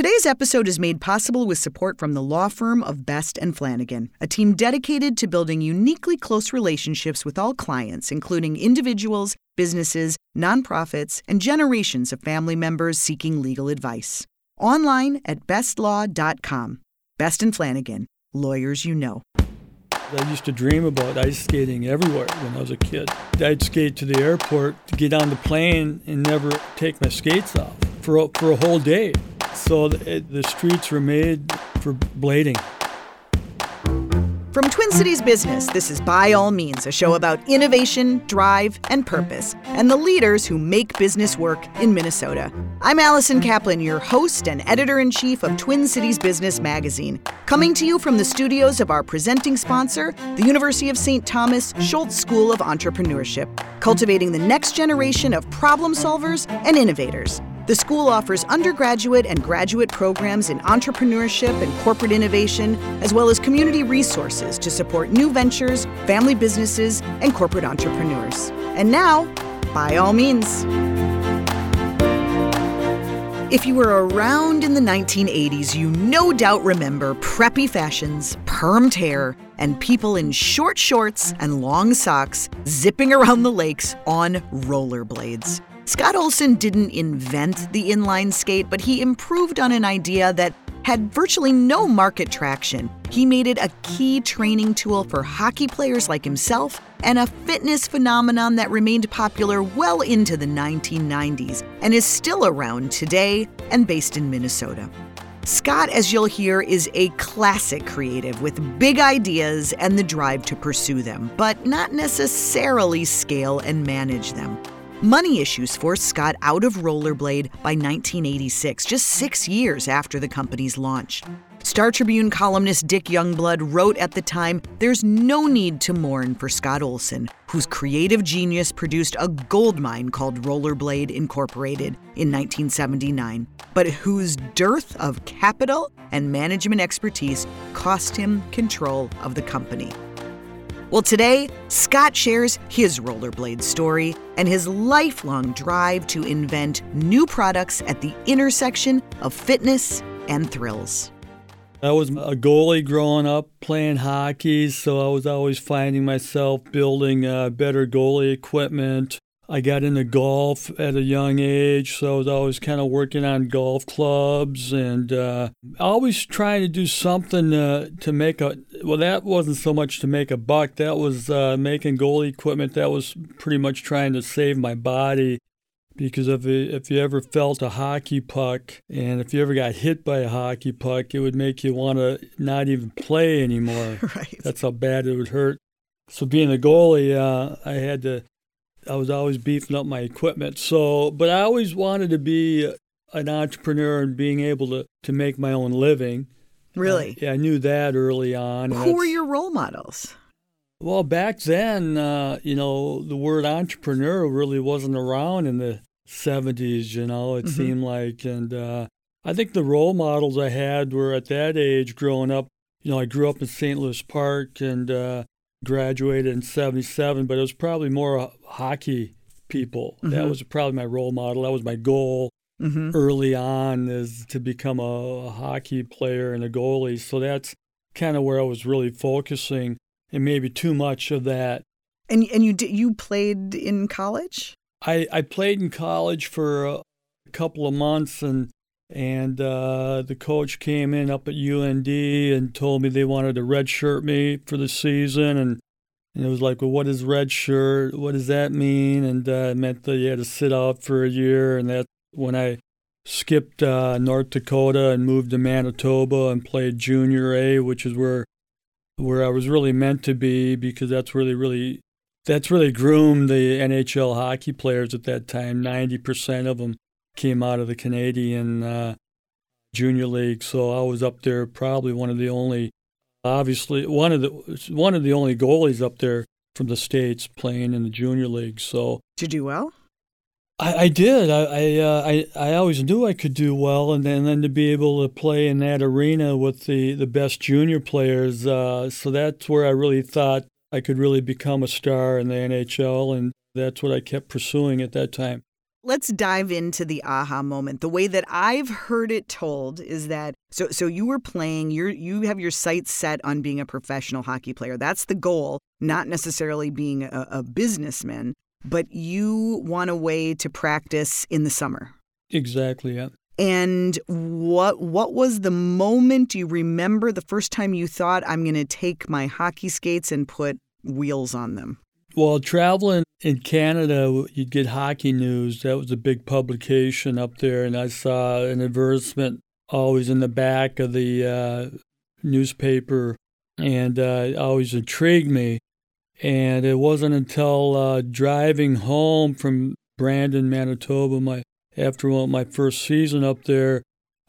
Today's episode is made possible with support from the law firm of Best and Flanagan, a team dedicated to building uniquely close relationships with all clients, including individuals, businesses, nonprofits, and generations of family members seeking legal advice. Online at bestlaw.com. Best and Flanagan, lawyers you know. I used to dream about ice skating everywhere when I was a kid. I'd skate to the airport to get on the plane and never take my skates off for a, for a whole day. So the, the streets were made for blading. From Twin Cities Business, this is By All Means, a show about innovation, drive, and purpose, and the leaders who make business work in Minnesota. I'm Allison Kaplan, your host and editor in chief of Twin Cities Business Magazine, coming to you from the studios of our presenting sponsor, the University of St. Thomas Schulze School of Entrepreneurship, cultivating the next generation of problem solvers and innovators. The school offers undergraduate and graduate programs in entrepreneurship and corporate innovation, as well as community resources to support new ventures, family businesses, and corporate entrepreneurs. And now, by all means. If you were around in the 1980s, you no doubt remember preppy fashions, permed hair, and people in short shorts and long socks zipping around the lakes on rollerblades. Scott Olson didn't invent the inline skate, but he improved on an idea that had virtually no market traction. He made it a key training tool for hockey players like himself and a fitness phenomenon that remained popular well into the 1990s and is still around today and based in Minnesota. Scott, as you'll hear, is a classic creative with big ideas and the drive to pursue them, but not necessarily scale and manage them. Money issues forced Scott out of rollerblade by 1986, just six years after the company's launch. Star Tribune columnist Dick Youngblood wrote at the time There's no need to mourn for Scott Olson, whose creative genius produced a goldmine called Rollerblade Incorporated in 1979, but whose dearth of capital and management expertise cost him control of the company. Well, today, Scott shares his rollerblade story and his lifelong drive to invent new products at the intersection of fitness and thrills. I was a goalie growing up playing hockey, so I was always finding myself building uh, better goalie equipment, I got into golf at a young age, so I was always kind of working on golf clubs and uh, always trying to do something uh, to make a. Well, that wasn't so much to make a buck. That was uh, making goalie equipment. That was pretty much trying to save my body. Because if if you ever felt a hockey puck and if you ever got hit by a hockey puck, it would make you want to not even play anymore. right. That's how bad it would hurt. So being a goalie, uh, I had to I was always beefing up my equipment. So, but I always wanted to be an entrepreneur and being able to, to make my own living. Really? Uh, yeah, I knew that early on. Who were your role models? Well, back then, uh, you know, the word entrepreneur really wasn't around in the 70s, you know, it mm-hmm. seemed like. And uh, I think the role models I had were at that age growing up. You know, I grew up in St. Louis Park and uh, graduated in 77, but it was probably more hockey people. Mm-hmm. That was probably my role model. That was my goal mm-hmm. early on is to become a, a hockey player and a goalie. So that's kind of where I was really focusing and maybe too much of that. And and you did, you played in college? I, I played in college for a couple of months and and uh, the coach came in up at UND and told me they wanted to redshirt me for the season. And, and it was like, well, what is redshirt? What does that mean? And uh, it meant that you had to sit out for a year. And that's when I skipped uh, North Dakota and moved to Manitoba and played Junior A, which is where where I was really meant to be because that's really really that's really groomed the NHL hockey players at that time. Ninety percent of them came out of the Canadian uh, Junior League, so I was up there probably one of the only, obviously one of the one of the only goalies up there from the states playing in the Junior League. So did you do well? I, I did. I I, uh, I I always knew I could do well, and then, and then to be able to play in that arena with the, the best junior players, uh, so that's where I really thought I could really become a star in the NHL, and that's what I kept pursuing at that time. Let's dive into the aha moment. The way that I've heard it told is that so so you were playing, you you have your sights set on being a professional hockey player. That's the goal, not necessarily being a, a businessman, but you want a way to practice in the summer. Exactly, yeah. And what what was the moment you remember the first time you thought I'm going to take my hockey skates and put wheels on them? Well, traveling in Canada, you'd get hockey news. That was a big publication up there, and I saw an advertisement always in the back of the uh, newspaper, and uh, always intrigued me. And it wasn't until uh, driving home from Brandon, Manitoba, my after my first season up there,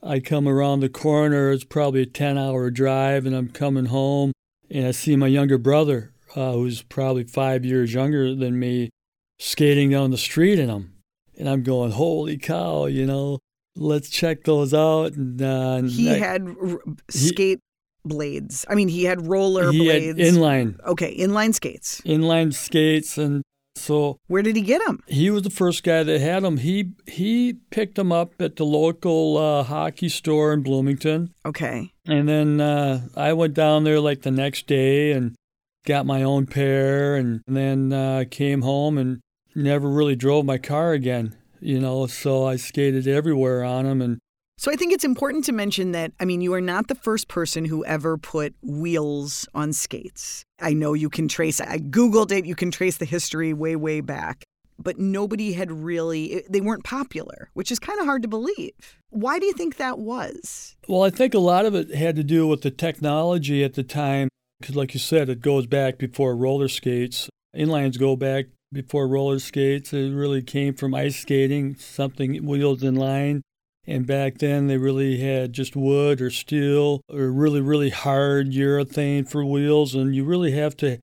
I come around the corner. It's probably a 10 hour drive, and I'm coming home, and I see my younger brother, uh, who's probably five years younger than me, skating down the street in them. And I'm going, holy cow, you know, let's check those out. And, uh, and he I, had r- skate he, blades. I mean, he had roller he blades. Had inline. Okay, inline skates. Inline skates, and so where did he get them? He was the first guy that had them. He he picked them up at the local uh, hockey store in Bloomington. Okay. And then uh, I went down there like the next day and got my own pair, and then uh, came home and never really drove my car again. You know, so I skated everywhere on them and so I think it's important to mention that, I mean, you are not the first person who ever put wheels on skates. I know you can trace, I Googled it, you can trace the history way, way back. But nobody had really, they weren't popular, which is kind of hard to believe. Why do you think that was? Well, I think a lot of it had to do with the technology at the time. Because, like you said, it goes back before roller skates. Inlines go back before roller skates. It really came from ice skating, something wheels in line. And back then, they really had just wood or steel or really, really hard urethane for wheels. And you really have to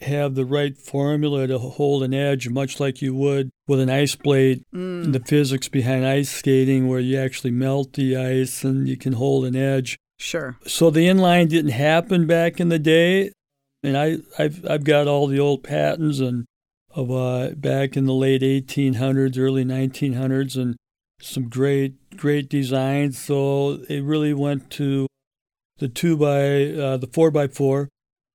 have the right formula to hold an edge, much like you would with an ice blade. Mm. The physics behind ice skating, where you actually melt the ice and you can hold an edge. Sure. So the inline didn't happen back in the day. And I, I've, I've got all the old patents and of uh, back in the late 1800s, early 1900s, and some great great designs. So it really went to the two by uh, the four by four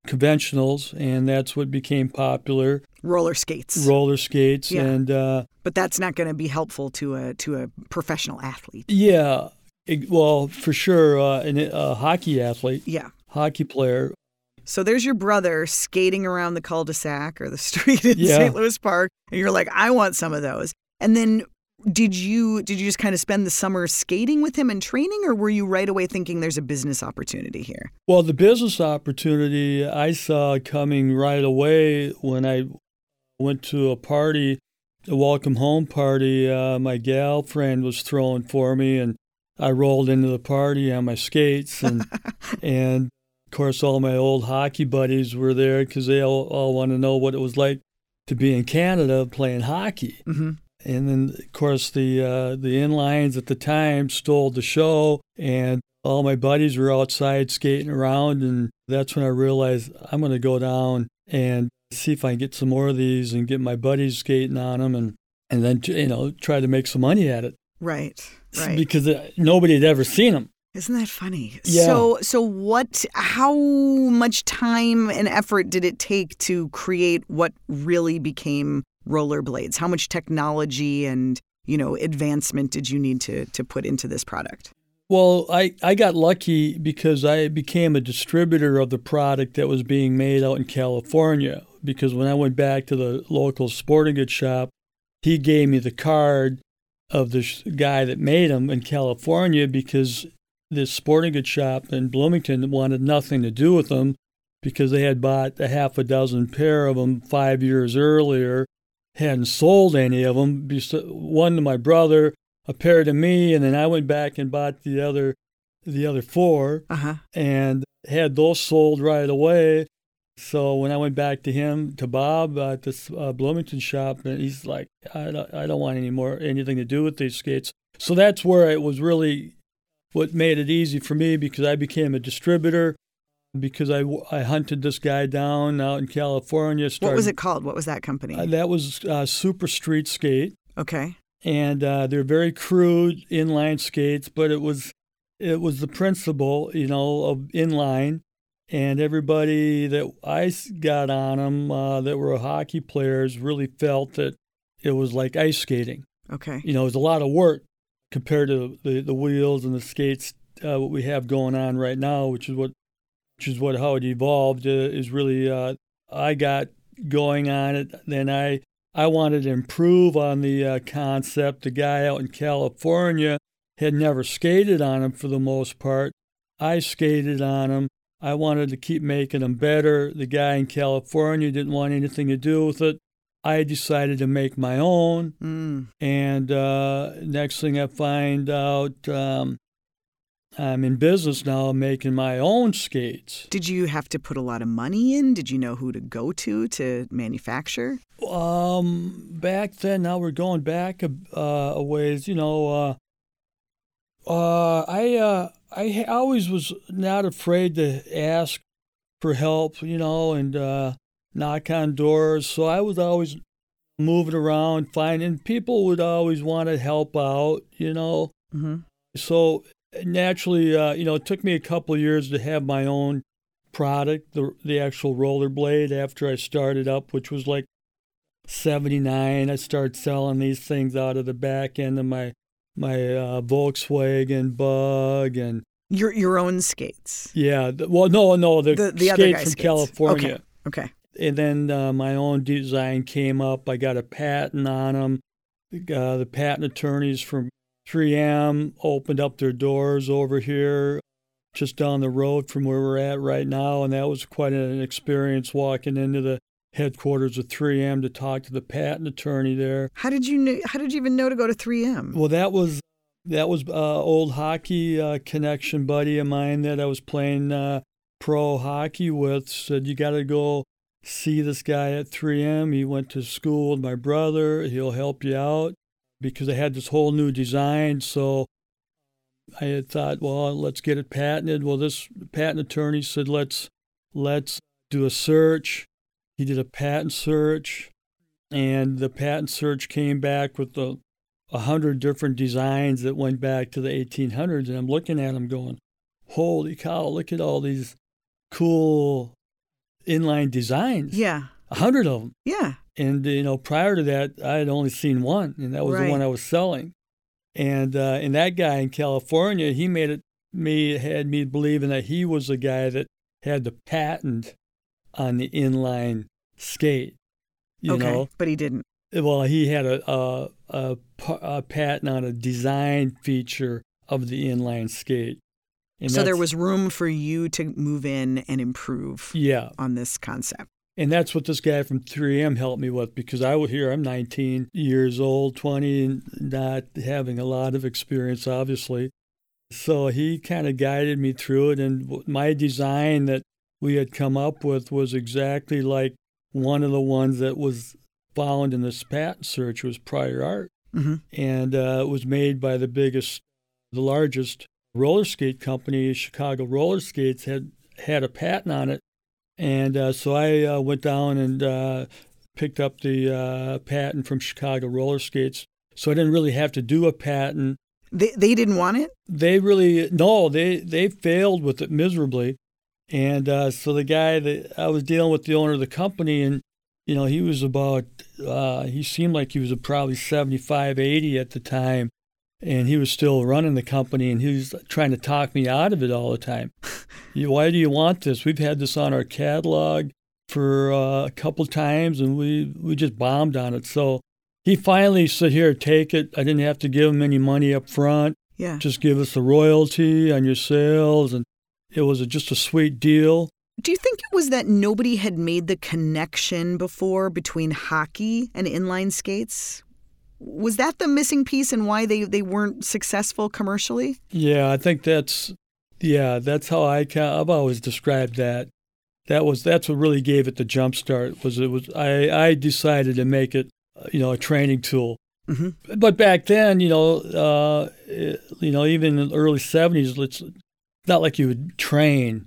conventionals, and that's what became popular. Roller skates. Roller skates, yeah. and uh, but that's not going to be helpful to a to a professional athlete. Yeah, it, well, for sure, uh, an, a hockey athlete. Yeah, hockey player. So there's your brother skating around the cul-de-sac or the street in yeah. St. Louis Park, and you're like, I want some of those. And then did you did you just kind of spend the summer skating with him and training or were you right away thinking there's a business opportunity here well the business opportunity i saw coming right away when i went to a party a welcome home party uh, my gal friend was throwing for me and i rolled into the party on my skates and and of course all my old hockey buddies were there because they all, all want to know what it was like to be in canada playing hockey mm-hmm. And then, of course, the uh, the inlines at the time stole the show, and all my buddies were outside skating around, and that's when I realized I'm going to go down and see if I can get some more of these and get my buddies skating on them, and and then you know try to make some money at it. Right. Right. Because nobody had ever seen them. Isn't that funny? Yeah. So so what how much time and effort did it take to create what really became rollerblades? How much technology and, you know, advancement did you need to to put into this product? Well, I, I got lucky because I became a distributor of the product that was being made out in California. Because when I went back to the local sporting goods shop, he gave me the card of the guy that made them in California because this sporting goods shop in Bloomington wanted nothing to do with them because they had bought a half a dozen pair of them five years earlier hadn't sold any of them. One to my brother, a pair to me, and then I went back and bought the other, the other 4 uh-huh. and had those sold right away. So when I went back to him, to Bob at this uh, Bloomington shop, and he's like, I don't, I don't want any more anything to do with these skates. So that's where it was really what made it easy for me because I became a distributor because I, I hunted this guy down out in California. Started, what was it called? What was that company? Uh, that was uh, Super Street Skate. Okay. and uh, they're very crude inline skates, but it was it was the principle, you know, of inline, and everybody that I got on them uh, that were hockey players really felt that it was like ice skating. Okay. You know, it was a lot of work compared to the, the wheels and the skates uh, what we have going on right now, which is what which is what how it evolved uh, is really uh, I got going on it. Then I I wanted to improve on the uh, concept. The guy out in California had never skated on them for the most part. I skated on them. I wanted to keep making them better. The guy in California didn't want anything to do with it. I decided to make my own. Mm. And uh, next thing I find out, um, I'm in business now making my own skates. Did you have to put a lot of money in? Did you know who to go to to manufacture? Um, back then, now we're going back a, uh, a ways. You know, uh, uh, I uh, I always was not afraid to ask for help. You know, and uh, knock on doors. So I was always moving around, finding people would always want to help out. You know, Mm-hmm. so naturally, uh, you know, it took me a couple of years to have my own product, the the actual rollerblade. After I started up, which was like '79, I started selling these things out of the back end of my my uh, Volkswagen Bug and Your your own skates. yeah, well, no, no, the, The- the skate from skates. California. Okay. And then uh, my own design came up. I got a patent on them. Uh, the patent attorneys from 3M opened up their doors over here, just down the road from where we're at right now, and that was quite an experience walking into the headquarters of 3M to talk to the patent attorney there. How did you know, how did you even know to go to 3M? Well, that was that was uh, old hockey uh, connection buddy of mine that I was playing uh, pro hockey with. Said you got to go see this guy at 3M. He went to school with my brother. He'll help you out because I had this whole new design. So I had thought, well, let's get it patented. Well, this patent attorney said, let's let's do a search. He did a patent search, and the patent search came back with the a hundred different designs that went back to the 1800s, and I'm looking at them going, "Holy cow! Look at all these cool inline designs. yeah. a hundred of them." Yeah. And you know, prior to that, I had only seen one, and that was Right. the one I was selling. And uh, and that guy in California, he made it me had me believing that he was the guy that had the patent on the inline skate. You okay. know, But he didn't. well, he had a, a a a patent on a design feature of the inline skate. And So there was room for you to move in and improve yeah, on this concept. And that's what this guy from 3M helped me with because I was here, I'm 19 years old, 20, and not having a lot of experience, obviously. So he kind of guided me through it. And my design that we had come up with was exactly like one of the ones that was found in this patent search was prior art. hmm And uh, it was made by the biggest, the largest roller skate company, Chicago Roller Skates, had had a patent on it. And uh, so I uh, went down and uh, picked up the uh, patent from Chicago Roller Skates. So I didn't really have to do a patent. They, they didn't want it? They really no, they they failed with it miserably. And uh, so the guy that I was dealing with, the owner of the company, and you know he was about uh, he seemed like he was probably 75, 80 at the time, and he was still running the company, and he was trying to talk me out of it all the time. Why do you want this? We've had this on our catalog for uh, a couple times, and we we just bombed on it. So he finally said, "Here, take it." I didn't have to give him any money up front Yeah. just give us a royalty on your sales and it was just a sweet deal Do you think it was that nobody had made the connection before between hockey and inline skates? Was that the missing piece and why they, they weren't successful commercially? yeah i think that's yeah that's how i i've always described that that was that's what really gave it the jump start was it was i i decided to make it you know a training tool hmm but back then you know uh you know even in the early 70s it's not like you would train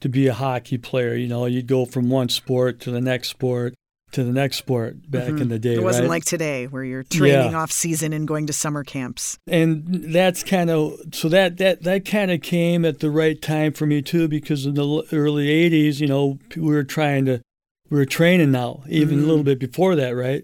to be a hockey player you know you'd go from one sport to the next sport to the next sport back Mhm. in the day. It wasn't right? like today where you're training Yeah. off season and going to summer camps. and that's kind of so that that that kind of came at the right time for me too because in the early 80s you know we were trying to we were training now even a Mm. little bit before that right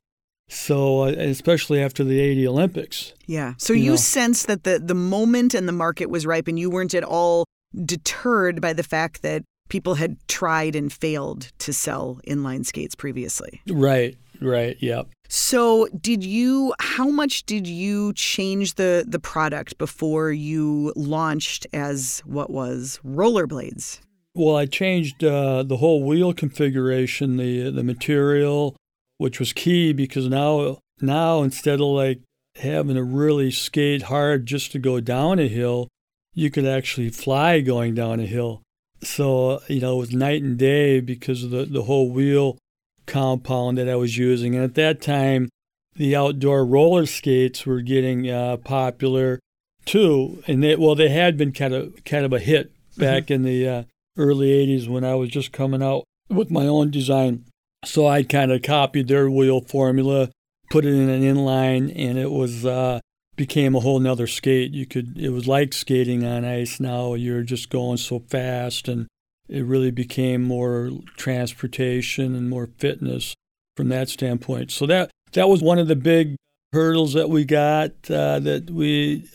so uh, especially after the 80 olympics Yeah. So You you know. sense that the the moment and the market was ripe and you weren't at all deterred by the fact that people had tried and failed to sell inline skates previously. right right yeah So, did you how much did you change the the product before you launched as what was rollerblades? well i changed uh, the whole wheel configuration the the material which was key because now now instead of like having to really skate hard just to go down a hill you could actually fly going down a hill. So you know it was night and day because of the, the whole wheel compound that i was using. And at that time the outdoor roller skates were getting uh, popular too. And they well they had been kind of kind of a hit back in the uh, early 80s when i was just coming out with my own design. So i kind of copied their wheel formula put it in an inline and it was uh, became a whole nother skate. You could it was like skating on ice. Now you're just going so fast and it really became more transportation and more fitness from that standpoint. So that that was one of the big hurdles that we got uh, that we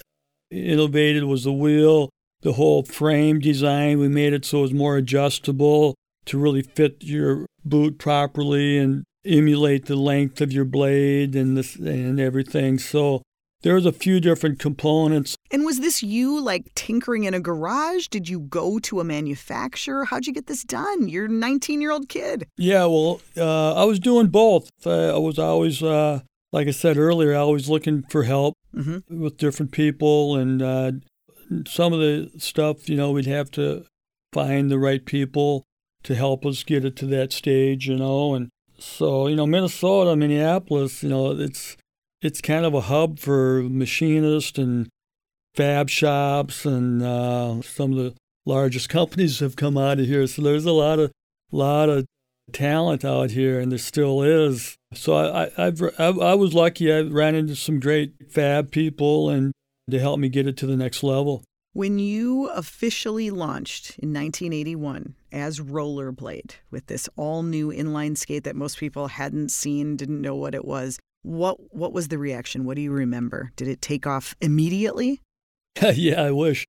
innovated was the wheel the whole frame design. We made it so it was more adjustable to really fit your boot properly and emulate the length of your blade and this and everything. So there's a few different components And was this you like tinkering in a garage? Did you go to a manufacturer? How'd you get this done? You're a 19 year old kid. yeah well uh, i was doing both uh, i was always uh, like i said earlier always looking for help Mm-hmm. with different people and uh, some of the stuff you know we'd have to find the right people to help us get it to that stage you know and so you know minnesota minneapolis you know it's it's kind of a hub for machinists and fab shops and uh, some of the largest companies have come out of here. So there's a lot of lot of talent out here and there still is. So I, I, I, I was lucky. I ran into some great fab people and to help me get it to the next level. When you officially launched in 1981 as Rollerblade with this all new inline skate that most people hadn't seen, didn't know what it was, what what was the reaction? What do you remember? Did it take off immediately? yeah, I wish.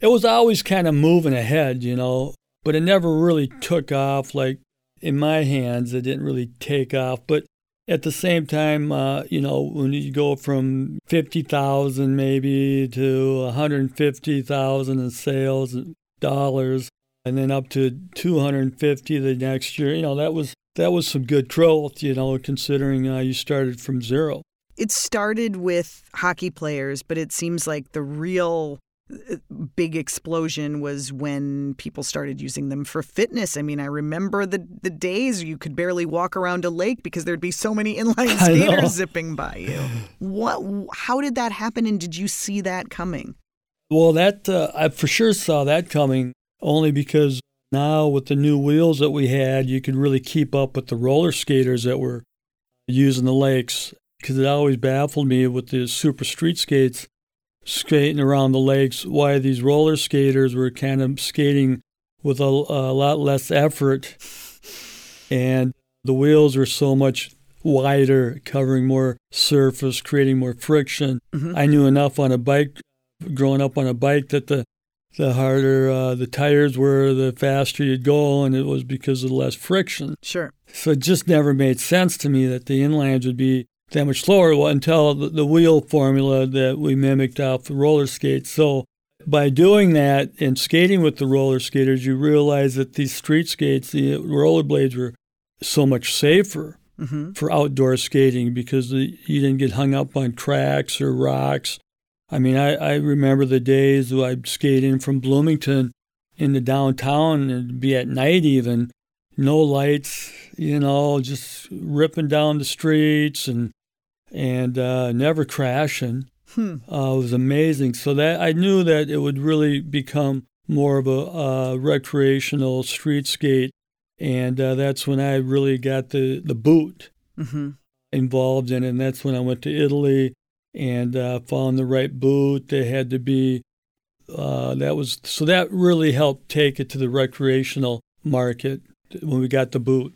It was always kind of moving ahead, you know, but it never really took off. Like in my hands, it didn't really take off. But at the same time, uh, you know, when you go from 50,000 maybe to 150,000 in sales dollars and then up to 250 the next year, you know, that was that was some good growth, you know, considering uh, you started from zero. It started with hockey players, but it seems like the real uh, big explosion was when people started using them for fitness. I mean, I remember the the days you could barely walk around a lake because there'd be so many inline skaters zipping by you. What how did that happen and did you see that coming? Well, that uh, I for sure saw that coming only because now with the new wheels that we had, you could really keep up with the roller skaters that were using the lakes. Because it always baffled me with the super street skates skating around the lakes, why these roller skaters were kind of skating with a, a lot less effort, and the wheels were so much wider, covering more surface, creating more friction. Mhm. I knew enough on a bike, growing up on a bike, that the the harder uh, the tires were, the faster you'd go, and it was because of less friction. Sure. So it just never made sense to me that the inlines would be that much slower until the, the wheel formula that we mimicked off the roller skates. So by doing that and skating with the roller skaters, you realize that these street skates, the rollerblades, were so much safer hmm for outdoor skating because the, you didn't get hung up on cracks or rocks. I mean, I, I remember the days when I'd skate in from Bloomington into downtown and be at night even, no lights, you know, just ripping down the streets and and uh, never crashing. Hmm. Uh, it was amazing. So that I knew that it would really become more of a uh, recreational street skate and uh, that's when I really got the the boot Mm-hmm. involved in it. And that's when I went to Italy and uh, found the right boot. They had to be uh, that was so that really helped take it to the recreational market when we got the boot.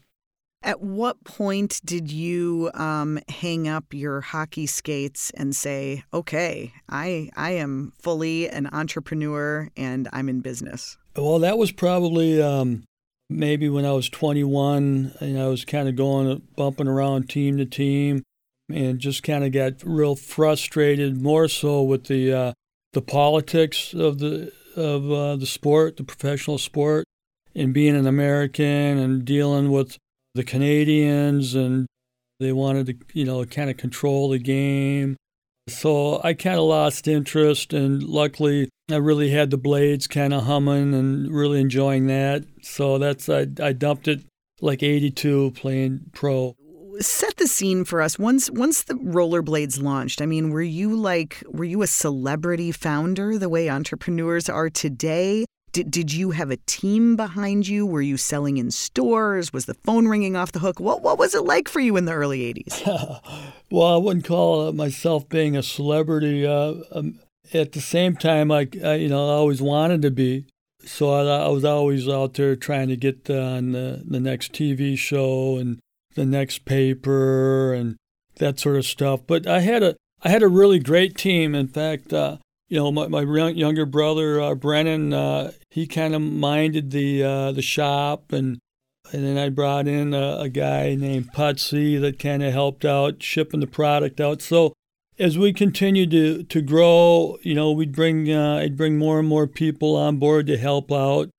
At what point did you um, hang up your hockey skates and say, "Okay, I I am fully an entrepreneur and I'm in business"? Well, that was probably um, maybe when I was 21 and I was kind of going bumping around team to team and just kind of got real frustrated more so with the uh, the politics of the of uh, the sport, the professional sport, and being an American and dealing with the Canadians and they wanted to you know kind of control the game. So I kind of lost interest, and luckily I really had the blades kind of humming and really enjoying that. So that's I, I dumped it like 82 playing pro. Set the scene for us. Once once the rollerblades launched, I mean, were you like were you a celebrity founder the way entrepreneurs are today? Did, did you have a team behind you? Were you selling in stores? Was the phone ringing off the hook? What what was it like for you in the early 80s? well, I wouldn't call myself being a celebrity. Uh, um, at the same time, I, I, you know I always wanted to be. So I, I was always out there trying to get on the, the next TV show and the next paper and that sort of stuff. But I had a I had a really great team. In fact, uh, you know, my, my younger brother uh, Brennan, uh, he kind of minded the uh, the shop, and and then I brought in a, a guy named Putsy that kind of helped out shipping the product out. So as we continued to to grow, you know, we'd bring uh, I'd bring more and more people on board to help out,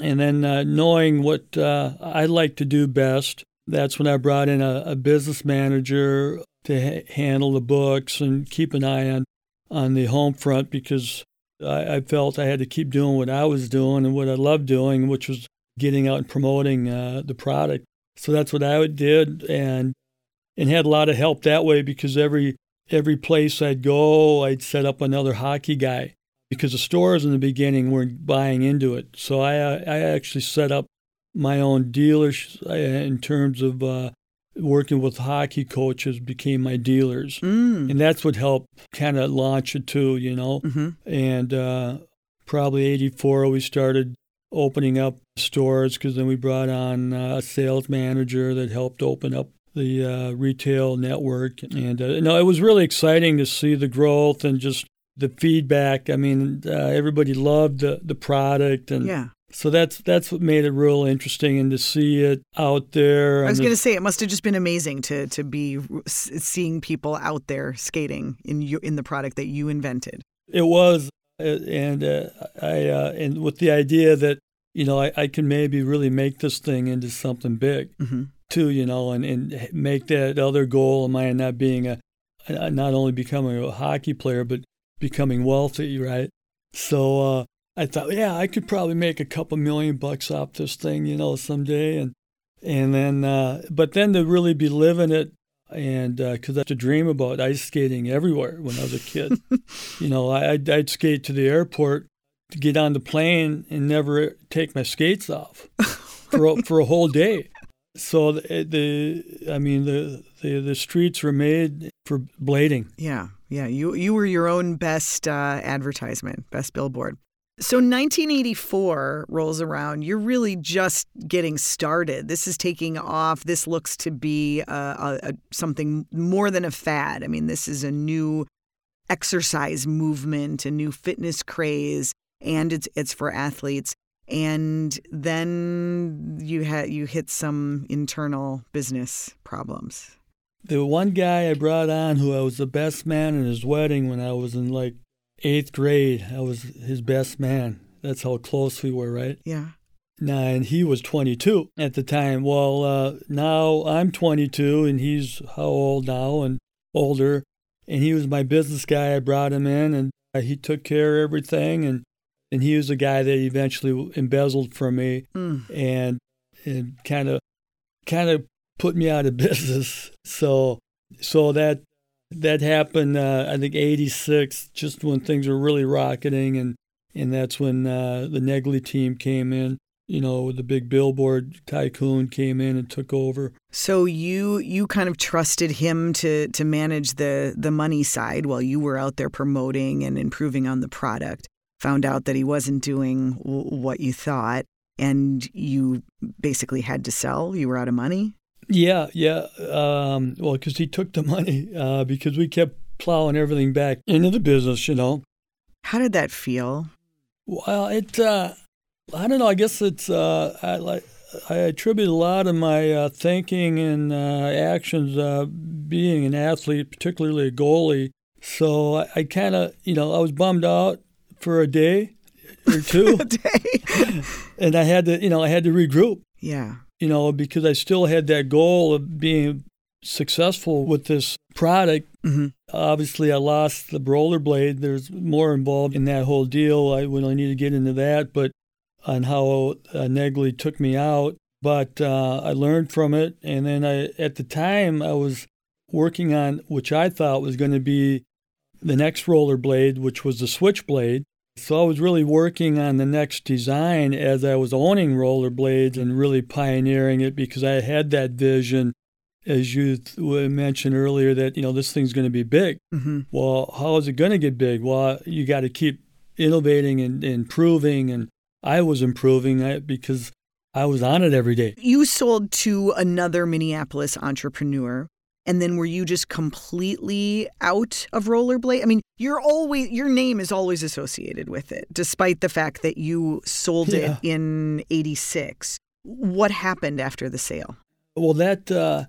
and then uh, knowing what uh, I like to do best, that's when I brought in a, a business manager to ha- handle the books and keep an eye on on the home front because I, I, felt I had to keep doing what I was doing and what I loved doing, which was getting out and promoting uh, the product. So that's what I did, and and had a lot of help that way because every every place I'd go, I'd set up another hockey guy because the stores in the beginning weren't buying into it. So I I actually set up my own dealers uh, in terms of uh, working with hockey coaches became my dealers, mm. and that's what helped kind of launch it too, you know. Mm-hmm. And uh, probably '84 we started opening up stores because then we brought on uh, a sales manager that helped open up the uh, retail network, and uh, no, it was really exciting to see the growth and just the feedback. I mean, uh, everybody loved the the product, and yeah. So that's that's what made it real interesting, and to see it out there. I was going to say it must have just been amazing to to be seeing people out there skating in you, in the product that you invented. It was, uh, and uh, I uh, and with the idea that you know I, I, can maybe really make this thing into something big mm-hmm. too, you know, and and make that other goal of mine not being a not only becoming a hockey player but becoming wealthy, right? So. Uh, I thought, yeah, I could probably make a couple million bucks off this thing, you know, someday. And and then, uh, but then to really be living it, and because uh, I had to dream about ice skating everywhere when I was a kid. you know, I, I'd, I'd skate to the airport to get on the plane and never take my skates off for a, for a whole day. So the, the I mean the, the the streets were made for blading. Yeah, yeah. You you were your own best uh, advertisement, best billboard. So 1984 rolls around. You're really just getting started. This is taking off. This looks to be a, a, a, something more than a fad. I mean, this is a new exercise movement, a new fitness craze, and it's it's for athletes. And then you had you hit some internal business problems. The one guy I brought on who I was the best man at his wedding when I was in like eighth grade. I was his best man. That's how close we were, right? Yeah. Now, and he was 22 at the time. Well, uh, now I'm 22, and he's how old now and older. And he was my business guy. I brought him in, and uh, he took care of everything. And and he was the guy that eventually embezzled from me, mm. and and kind of kind of put me out of business. So so that that happened, uh, I think, 86, just when things were really rocketing. And, and that's when uh, the Naegele team came in. you know, the big billboard tycoon came in and took over. So you you kind of trusted him to to manage the the money side while you were out there promoting and improving on the product. Found out that he wasn't doing w- what you thought, and you basically had to sell. You were out of money. Yeah, yeah. Um, well, because he took the money uh, because we kept plowing everything back into the business, you know. How did that feel? Well, it. Uh, I don't know. I guess it's. Uh, I like. I attribute a lot of my uh, thinking and uh, actions uh, being an athlete, particularly a goalie. So I, I kind of, you know, I was bummed out for a day or two, a day. and I had to, you know, I had to regroup. Yeah. You know, because I still had that goal of being successful with this product. Mm-hmm. Obviously, I lost the rollerblade. There's more involved in that whole deal. I would only need to get into that, but on how uh, Naegele took me out. But uh, I learned from it, and then I, at the time, I was working on which I thought was going to be the next rollerblade, which was the switchblade. So I was really working on the next design as I was owning rollerblades and really pioneering it because I had that vision, as you mentioned earlier, that you know this thing's going to be big. Mm-hmm. Well, how is it going to get big? Well, you got to keep innovating and, and improving, and I was improving because I was on it every day. You sold to another Minneapolis entrepreneur and then were you just completely out of rollerblade? I mean, you're always your name is always associated with it, despite the fact that you sold Yeah. it in '86. What happened after the sale? Well, that uh,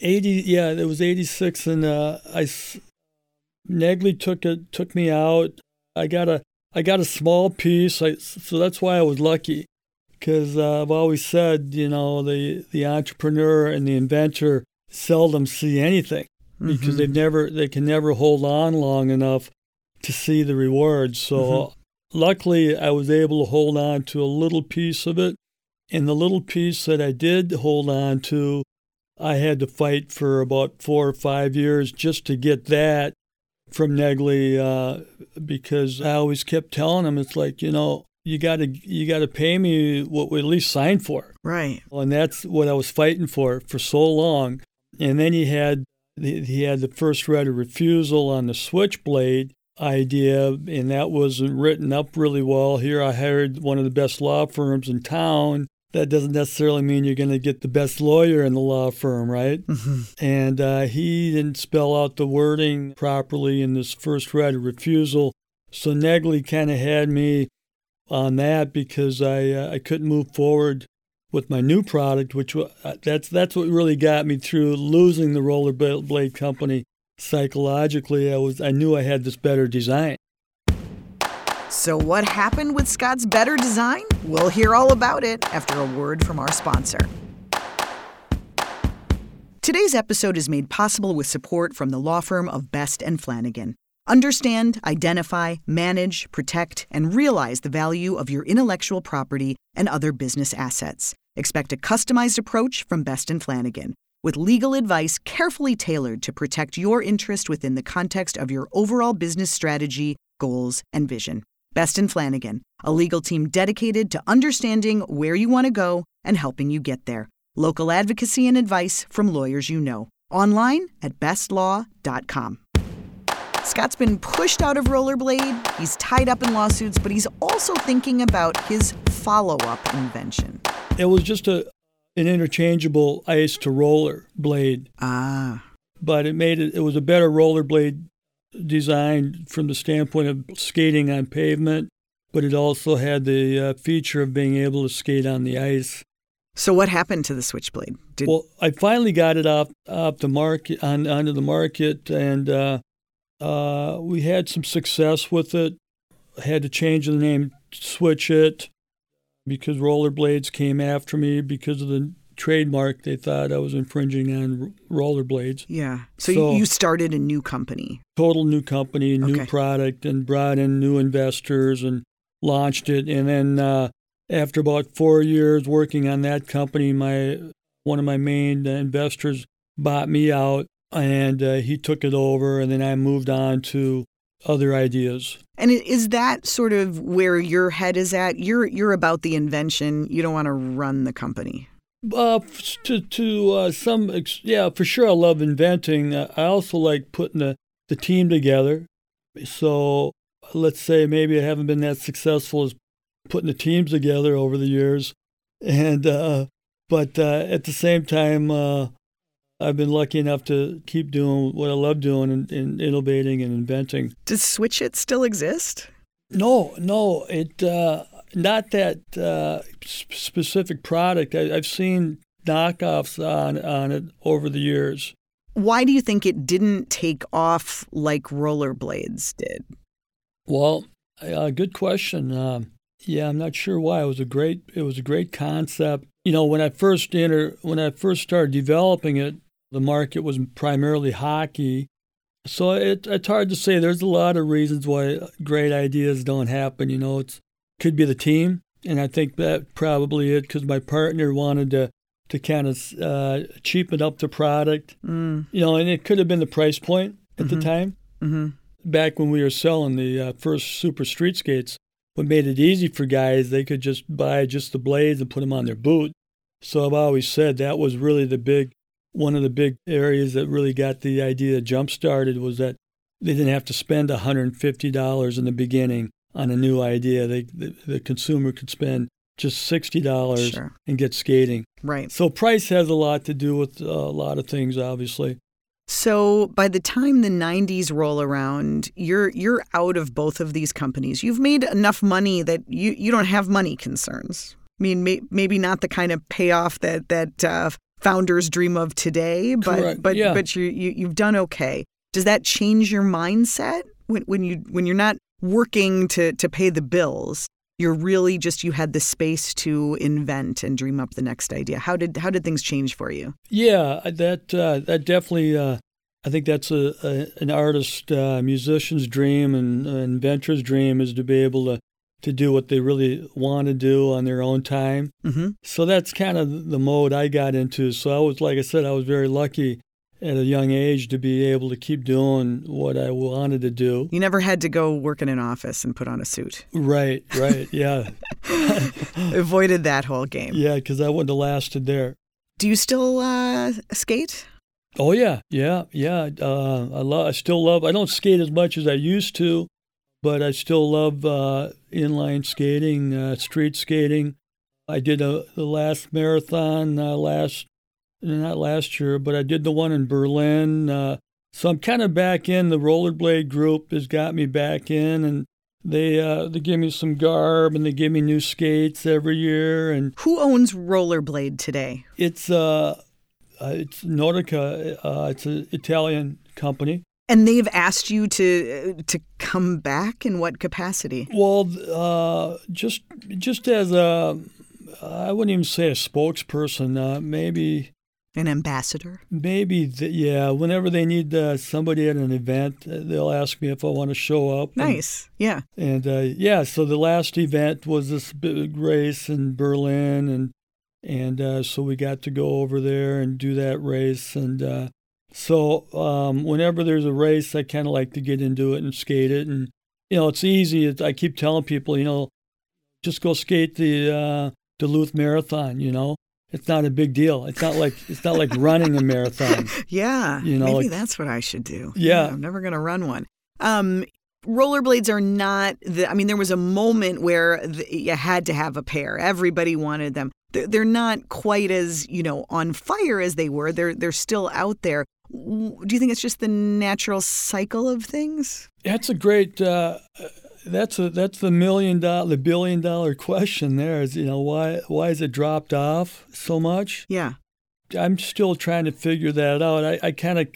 eighty, yeah, it was eighty six, and uh, I Naegele took it, took me out. I got a, I got a small piece, I, so that's why I was lucky, because uh, I've always said, you know, the the entrepreneur and the inventor seldom see anything because Mhm. they never, they can never hold on long enough to see the rewards. So luckily, I was able to hold on to a little piece of it. And the little piece that I did hold on to, I had to fight for about four or five years just to get that from Naegele uh, because I always kept telling him, it's like, you know, you got to you got to pay me what we at least signed for. right. And that's what I was fighting for for so long. And then he had he had the first right of refusal on the switchblade idea, and that wasn't written up really well. Here I hired one of the best law firms in town. That doesn't necessarily mean you're going to get the best lawyer in the law firm, right? hmm And uh, he didn't spell out the wording properly in this first right of refusal. So Naegele kind of had me on that because I uh, I couldn't move forward with my new product, which wa- uh, that's that's what really got me through losing the rollerblade company. Psychologically, I was I knew I had this better design. So, what happened with Scott's better design? We'll hear all about it after a word from our sponsor. Today's episode is made possible with support from the law firm of Best and Flanagan. Understand, identify, manage, protect, and realize the value of your intellectual property and other business assets. Expect a customized approach from Best and Flanagan with legal advice carefully tailored to protect your interest within the context of your overall business strategy, goals, and vision. Best and Flanagan, a legal team dedicated to understanding where you want to go and helping you get there. Local advocacy and advice from lawyers you know. Online at bestlaw.com. Scott's been pushed out of rollerblade, he's tied up in lawsuits, but he's also thinking about his follow up invention. It was just a an interchangeable ice to roller blade, Ah, but it made it it was a better rollerblade design from the standpoint of skating on pavement, but it also had the uh, feature of being able to skate on the ice. so what happened to the switchblade? Did, Well, I finally got it off off the market on onto the market, and uh, uh, we had some success with it. I had to change the name, switch it, because rollerblades came after me because of the trademark. They thought I was infringing on rollerblades. yeah. So, So- you started a new company. Total new company, new Okay. product, and brought in new investors and launched it. And then uh, after about four years working on that company, my one of my main uh, investors bought me out, and uh, he took it over. And then I moved on to other ideas. And is that sort of where your head is at? You're you're about the invention. You don't want to run the company. Uh, to to uh, some yeah, for sure. I love inventing. I also like putting the the team together. So let's say maybe I haven't been that successful as putting the teams together over the years, and uh, but uh, at the same time, uh, I've been lucky enough to keep doing what I love doing and, and innovating and inventing. Does Switch It still exist? No, no, it uh, not that uh, specific product. I, have seen knockoffs on on it over the years. Why do you think it didn't take off like rollerblades did? Well, uh, good question. Um, yeah, I'm not sure why. It was a great it was a great concept. You know, when I first entered, when I first started developing it, the market was primarily hockey. So it, it's hard to say. There's a lot of reasons why great ideas don't happen. You know, it could be the team, and I think that probably it because my partner wanted to to kind of uh, cheapen up the product. Mm. You know, and it could have been the price point at mm-hmm. the time. Mm-hmm. Back when we were selling the uh, first super street skates, what made it easy for guys, they could just buy just the blades and put them on their boot. So I've always said that was really the big, one of the big areas that really got the idea jump started was that they didn't have to spend $150 in the beginning on a new idea. They, the, the consumer could spend just $60 sure. and get skating. Right. So price has a lot to do with a lot of things, obviously. So by the time the 90s roll around, you're you're out of both of these companies. You've made enough money that you, you don't have money concerns. I mean, may, maybe not the kind of payoff that that uh, founders dream of today, but Correct. but yeah. but you, you you've done okay. Does that change your mindset when when you when you're not working to to pay the bills? You're really just you had the space to invent and dream up the next idea. How did how did things change for you? Yeah, that uh, that definitely. Uh, I think that's a, a an artist, uh, musician's dream and an inventor's dream is to be able to to do what they really want to do on their own time. Mm-hmm. So that's kind of the mode I got into. So I was, like I said, I was very lucky at a young age to be able to keep doing what I wanted to do. You never had to go work in an office and put on a suit. Right, right, yeah. Avoided that whole game. Yeah, because I wouldn't have lasted there. Do you still uh, skate? Oh yeah, yeah, yeah. Uh, I love. I still love. I don't skate as much as I used to, but I still love uh, inline skating, uh, street skating. I did a, the last marathon uh, last not last year, but I did the one in Berlin. Uh, so I'm kind of back in. The rollerblade group has got me back in, and they uh, they give me some garb and they give me new skates every year. And who owns Rollerblade today? It's uh, uh it's Nordica. Uh, it's an Italian company. And they've asked you to uh, to come back in what capacity? Well, uh, just just as a, I wouldn't even say a spokesperson. Uh, maybe an ambassador? Maybe, the, yeah. Whenever they need uh, somebody at an event, uh, they'll ask me if I want to show up. Nice, and, yeah. And uh, yeah, so the last event was this big race in Berlin, and and uh, so we got to go over there and do that race. And uh, so um, whenever there's a race, I kind of like to get into it and skate it. And you know, it's easy. I keep telling people, you know, just go skate the uh, Duluth Marathon. You know, it's not a big deal. It's not like it's not like running a marathon. Yeah, you know, maybe like, that's what I should do. Yeah, yeah I'm never going to run one. Um, rollerblades are not. The, I mean, there was a moment where the, you had to have a pair. Everybody wanted them. They're, they're not quite as you know on fire as they were. They're they're still out there. Do you think it's just the natural cycle of things? That's a great. Uh, that's a that's the million dollar the billion dollar question there is you know why why has it dropped off so much yeah i'm still trying to figure that out i kind of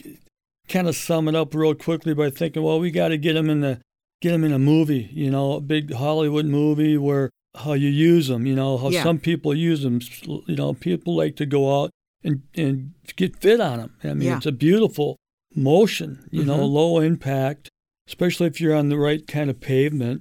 kind of sum it up real quickly by thinking well we got to get them in the get them in a movie you know a big hollywood movie where how you use them you know how yeah. some people use them you know people like to go out and and get fit on them i mean yeah. it's a beautiful motion you mm-hmm. know low impact especially if you're on the right kind of pavement.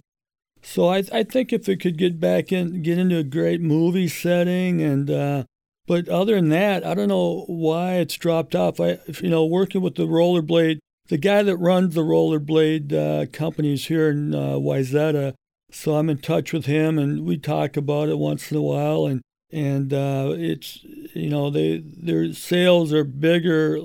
So I, I think if it could get back in, get into a great movie setting, and uh, but other than that, I don't know why it's dropped off. I, you know, working with the rollerblade the guy that runs the rollerblade uh, companies here in uh, Wayzata. So I'm in touch with him, and we talk about it once in a while. And and uh, it's you know they their sales are bigger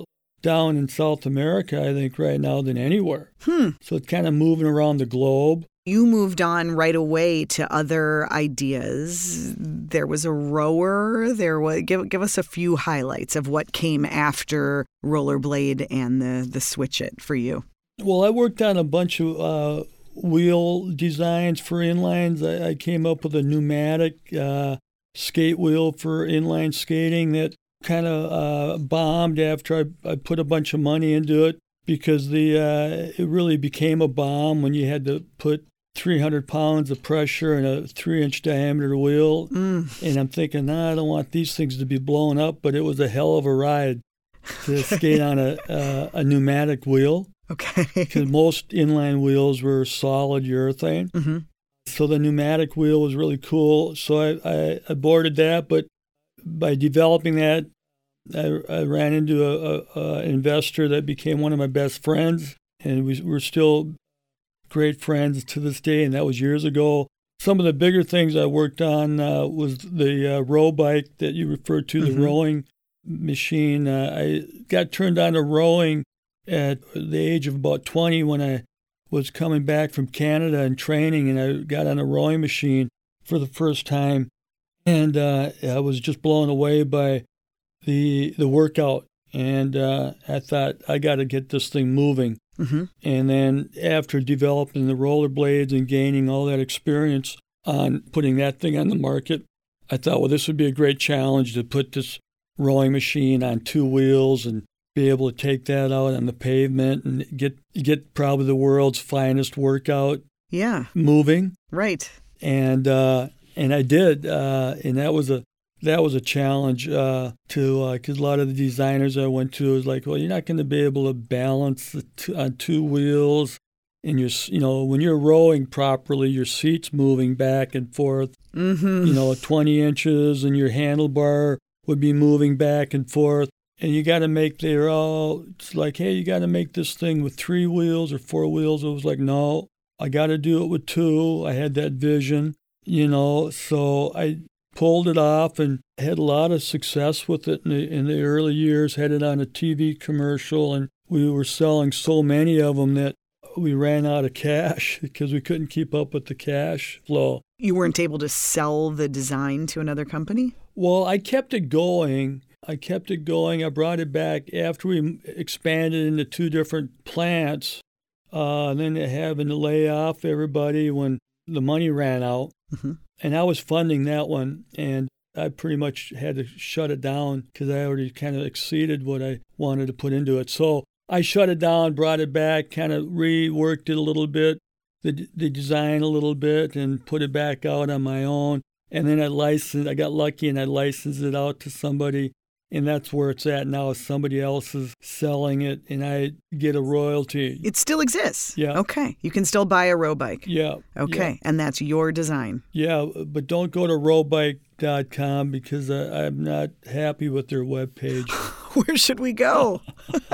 down in South America, I think, right now than anywhere. Hmm. So it's kind of moving around the globe. You moved on right away to other ideas. There was a rower. There was give give us a few highlights of what came after rollerblade and the the switch it for you. Well, I worked on a bunch of uh, wheel designs for inlines. I, I, came up with a pneumatic uh, skate wheel for inline skating that kind of uh, bombed after I, I put a bunch of money into it because the uh, it really became a bomb when you had to put 300 pounds of pressure in a three inch diameter wheel. Mm. And I'm thinking, nah, I don't want these things to be blown up, but it was a hell of a ride to skate on a, uh, a pneumatic wheel. Okay. Because most inline wheels were solid urethane. Mm-hmm. So the pneumatic wheel was really cool. So I, I, boarded that, but by developing that, I, I ran into a, a, a, investor that became one of my best friends, and we, we're still great friends to this day, and that was years ago. Some of the bigger things I worked on uh, was the uh, row bike that you referred to, Mhm. the rowing machine. Uh, I got turned on to rowing at the age of about 20 when I was coming back from Canada and training, and I got on a rowing machine for the first time, and uh, I was just blown away by the the workout. And uh, I thought I got to get this thing moving. Mm-hmm. And then after developing the rollerblades and gaining all that experience on putting that thing on the market, I thought, well, this would be a great challenge to put this rowing machine on two wheels and be able to take that out on the pavement and get get probably the world's finest workout Yeah. moving. Right. And uh, and I did, uh, and that was a that was a challenge uh, to because a lot of the designers I went to was like, well, you're not going to be able to balance the two, on two wheels, and you're you know when you're rowing properly, your seat's moving back and forth, Mm-hmm. you know, 20 inches, and your handlebar would be moving back and forth. And you got to make they're all it's like, hey, you got to make this thing with three wheels or four wheels. It was like, no, I got to do it with two. I had that vision, you know. So I pulled it off and had a lot of success with it in the, in the early years. Had it on a TV commercial, and we were selling so many of them that we ran out of cash because we couldn't keep up with the cash flow. You weren't able to sell the design to another company? Well, I kept it going. I kept it going. I brought it back after we expanded into two different plants. Uh, and then having to lay off everybody when the money ran out. Mhm. And I was funding that one. And I pretty much had to shut it down because I already kind of exceeded what I wanted to put into it. So I shut it down, brought it back, kind of reworked it a little bit, the, the design a little bit, and put it back out on my own. And then I licensed, I got lucky and I licensed it out to somebody. And that's where it's at now. Somebody else is selling it and I get a royalty. It still exists. Yeah. Okay. You can still buy a row bike. Yeah. Okay. And that's your design. Yeah, but don't go to rowbike.com because I, I'm not happy with their webpage. Where should we go?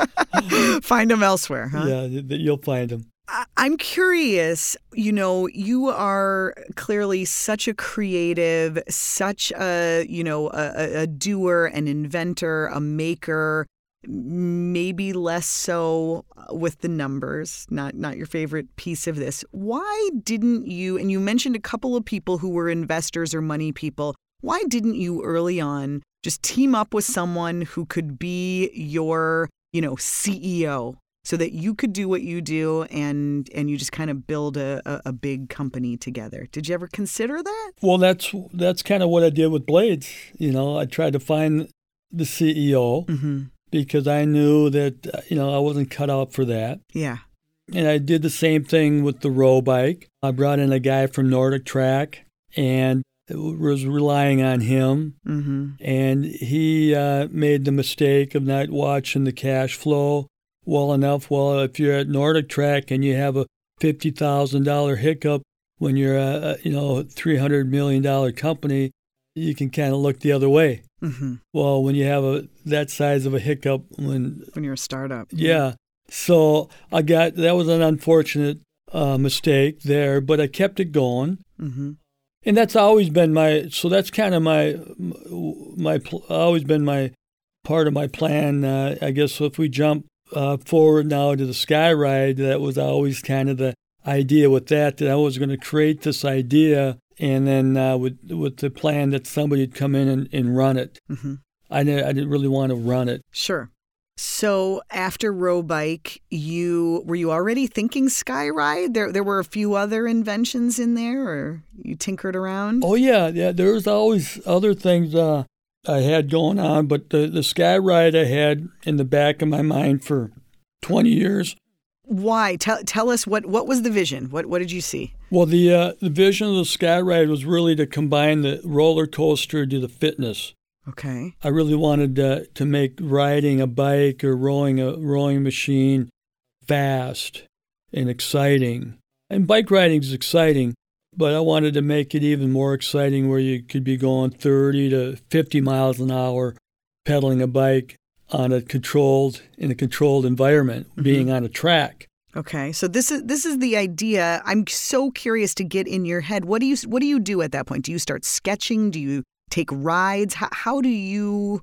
Find them elsewhere, huh? Yeah, you'll find them. I'm curious, you know, you are clearly such a creative, such a, you know, a, a- a doer, an inventor, a maker, maybe less so uh, with the numbers, not not your favorite piece of this. Why didn't you and you mentioned a couple of people who were investors or money people. Why didn't you early on just team up with someone who could be your, you know, CEO so that you could do what you do and and you just kind of build a, a, a big company together. Did you ever consider that? Well, that's that's kind of what I did with Blades. You know, I tried to find the CEO Mm-hmm. because I knew that you know I wasn't cut out for that. Yeah. And I did the same thing with the row bike. I brought in a guy from Nordic Track and was relying on him. Mm-hmm. And he uh, made the mistake of not watching the cash flow well enough. Well, if you're at Nordic Track and you have a fifty thousand dollar hiccup when you're a, you know three hundred million dollar company, you can kind of look the other way. Mm-hmm. Well, when you have a that size of a hiccup, when When you're a startup. yeah. So I got that was an unfortunate uh, mistake there, but I kept it going. Mm-hmm. And that's always been my so that's kind of my my always been my part of my plan. Uh, I guess if we jump uh, forward now to the sky ride, that was always kind of the idea with that that I was going to create this idea and then uh, with with the plan that somebody would come in and, and run it. Mm-hmm. I didn't I didn't really want to run it. Sure. So after row bike, you were you already thinking sky ride? There there were a few other inventions in there, or you tinkered around. Oh yeah, yeah. There was always other things uh, I had going on, but the the sky ride I had in the back of my mind for twenty years. Why? Tell tell us what what was the vision? What what did you see? Well, the uh, the vision of the sky ride was really to combine the roller coaster to the fitness. Okay. I really wanted to, to make riding a bike or rowing a rowing machine fast and exciting. And bike riding is exciting, but I wanted to make it even more exciting where you could be going 30 to 50 miles an hour pedaling a bike on a controlled in a controlled environment, mm-hmm. being on a track. Okay, so this is this is the idea. I'm so curious to get in your head. What do you what do you do at that point? Do you start sketching? Do you take rides? How, how do you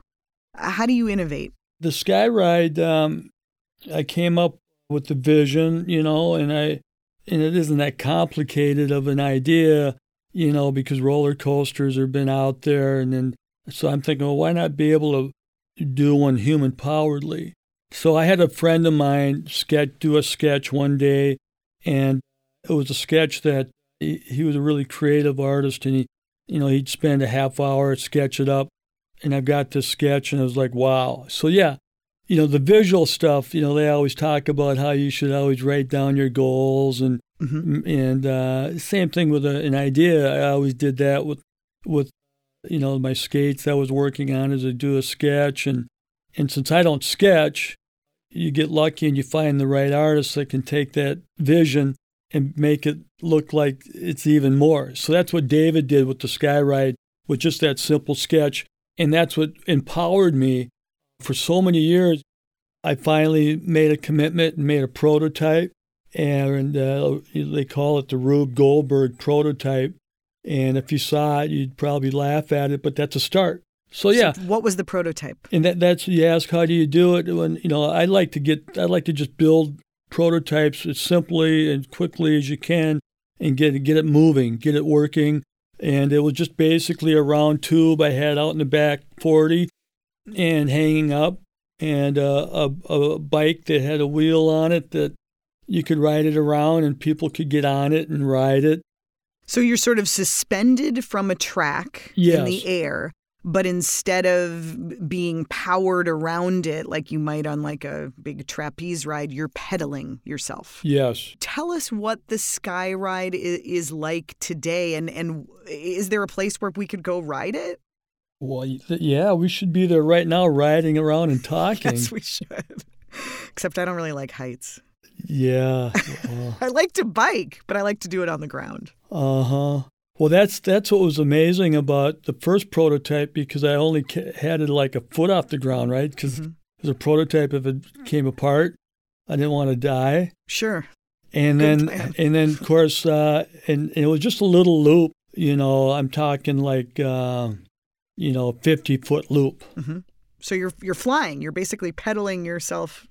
how do you innovate? The sky ride, um, I came up with the vision, you know, and I and it isn't that complicated of an idea, you know, because roller coasters have been out there, and then so I'm thinking, well, why not be able to do one human poweredly? So I had a friend of mine sketch do a sketch one day, and it was a sketch that he, he was a really creative artist, and he you know, he'd spend a half hour, sketch it up, and I've got this sketch, and I was like, wow. So, yeah, you know, the visual stuff, you know, they always talk about how you should always write down your goals, and mm-hmm. and uh, same thing with a, an idea. I always did that with with you know my skates I was working on as I do a sketch, and and since I don't sketch, you get lucky and you find the right artist that can take that vision and make it look like it's even more. So that's what David did with the Sky Ride, with just that simple sketch. And that's what empowered me for so many years. I finally made a commitment and made a prototype, and uh, they call it the Rube Goldberg prototype. And if you saw it, you'd probably laugh at it, but that's a start. So yeah. So what was the prototype? And that, that's you ask how do you do it? When you know, I like to get I like to just build prototypes as simply and quickly as you can and get get it moving, get it working. And it was just basically a round tube I had out in the back 40 and hanging up, and uh, a, a bike that had a wheel on it that you could ride it around and people could get on it and ride it. So you're sort of suspended from a track yes. in the air but instead of being powered around it like you might on like a big trapeze ride, you're pedaling yourself. Yes. Tell us what the Sky Ride is like today, and and is there a place where we could go ride it? Well, yeah, we should be there right now, riding around and talking. yes, we should. Except I don't really like heights. Yeah. I like to bike, but I like to do it on the ground. Uh huh. Well, that's that's what was amazing about the first prototype because I only had it like a foot off the ground, right? Because mm-hmm. as a prototype, if it came apart, I didn't want to die. Sure. And Good then, plan. and then of course, uh, and, and, it was just a little loop. You know, I'm talking like, uh, you know, 50 foot loop. Mm-hmm. So you're you're flying. You're basically pedaling yourself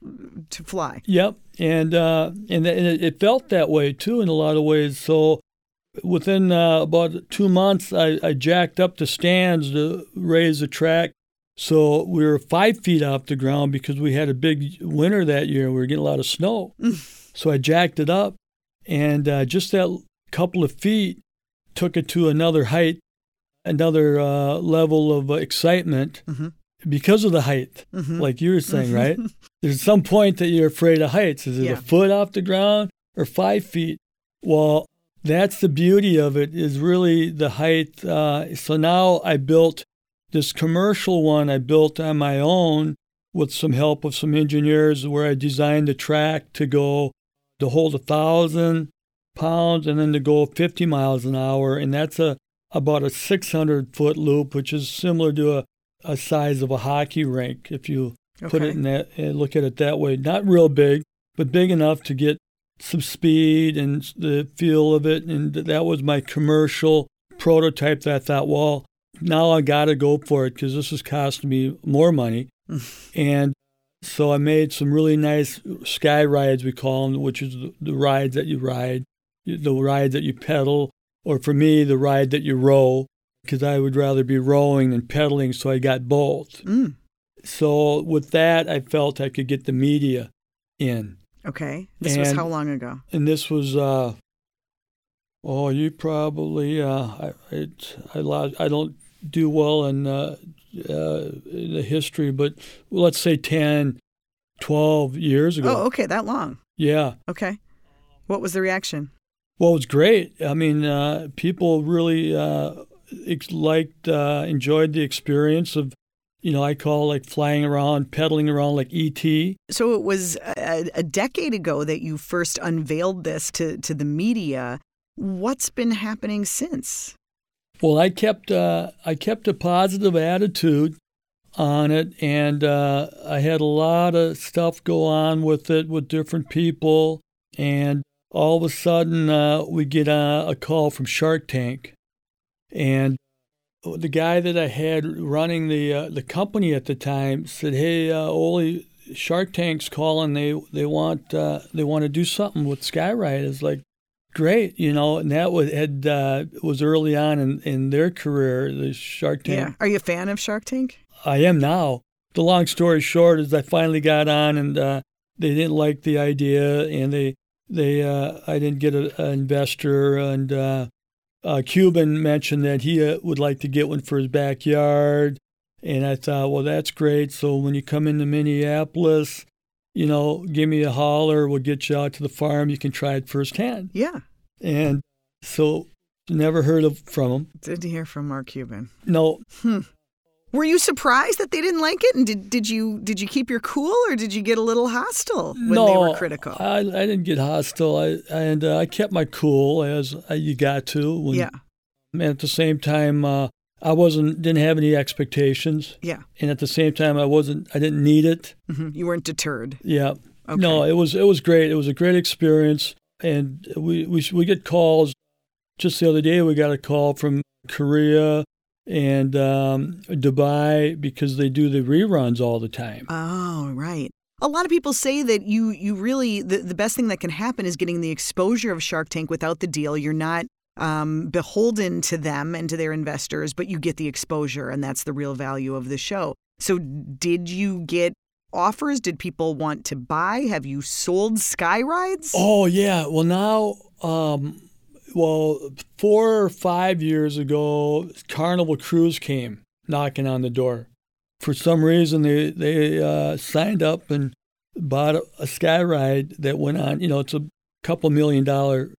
to fly. Yep, and uh, and, and it, felt that way too in a lot of ways. So within uh, about two months, I, I, jacked up the stands to raise the track. So we were five feet off the ground because we had a big winter that year. We were getting a lot of snow. so I jacked it up, and uh, just that couple of feet took it to another height, another uh, level of excitement. Mm-hmm. Because of the height, mm-hmm. like you were saying, right? There's some point that you're afraid of heights. Is it yeah. a foot off the ground or five feet? Well, that's the beauty of it is really the height. Uh, so now I built this commercial one I built on my own with some help of some engineers where I designed the track to go to hold a thousand pounds and then to go 50 miles an hour. And that's a about a 600 foot loop, which is similar to a, a size of a hockey rink if you okay. put it in that and look at it that way. Not real big, but big enough to get some speed and the feel of it. And that was my commercial prototype that I thought, well, now I got to go for it because this is costing me more money. and so I made some really nice sky rides, we call them, which is the, the rides that you ride, the rides that you pedal, or for me, the ride that you row, because I would rather be rowing than pedaling, so I got both. Mm. So with that, I felt I could get the media in. Okay. This was how long ago? And this was, uh, oh, you probably, uh, I, it, I, I don't do well in, uh, uh, in the history, but let's say 10, 12 years ago. Oh, okay, that long. Yeah. Okay. What was the reaction? Well, it was great. I mean, uh, people really uh, liked, uh, enjoyed the experience of, you know, I call like flying around, pedaling around like ET. So it was a, a decade ago that you first unveiled this to, to the media. What's been happening since? Well, I kept uh, I kept a positive attitude on it, and uh, I had a lot of stuff go on with it with different people, and all of a sudden uh, we get a, a call from Shark Tank, and the guy that I had running the uh, the company at the time said, "Hey, uh, Oli, Shark Tank's calling. They they want uh, they want to do something with Skyride." It's like great, you know, and that was had uh, was early on in, in their career, the Shark Tank. Yeah. Are you a fan of Shark Tank? I am now. The long story short is I finally got on, and uh, they didn't like the idea, and they they uh, I didn't get an investor, and uh, uh, Cuban mentioned that he uh, would like to get one for his backyard, and I thought, well, that's great. So when you come into Minneapolis, you know, give me a holler. We'll get you out to the farm. You can try it firsthand. Yeah. And so never heard of from him. Didn't hear from Mark Cuban. No, Were you surprised that they didn't like it? And did, did you did you keep your cool or did you get a little hostile when no, they were critical? I, I didn't get hostile. I and uh, I kept my cool as uh, you got to. When, yeah. And at the same time, uh, I wasn't didn't have any expectations, Yeah. and at the same time, I wasn't. I didn't need it. hmm You weren't deterred. Yeah. Okay. No, it was it was great. It was a great experience, and we we we get calls. Just the other day, we got a call from Korea and um, Dubai because they do the reruns all the time. Oh, right. A lot of people say that you you really the, the best thing that can happen is getting the exposure of Shark Tank without the deal. You're not um, beholden to them and to their investors, but you get the exposure, and that's the real value of the show. So, did you get offers? Did people want to buy? Have you sold sky rides? Oh yeah. Well now, um, well, four or five years ago, Carnival Cruise came knocking on the door. For some reason, they they uh, signed up and bought a, a sky ride that went on. You know, it's a couple million dollar,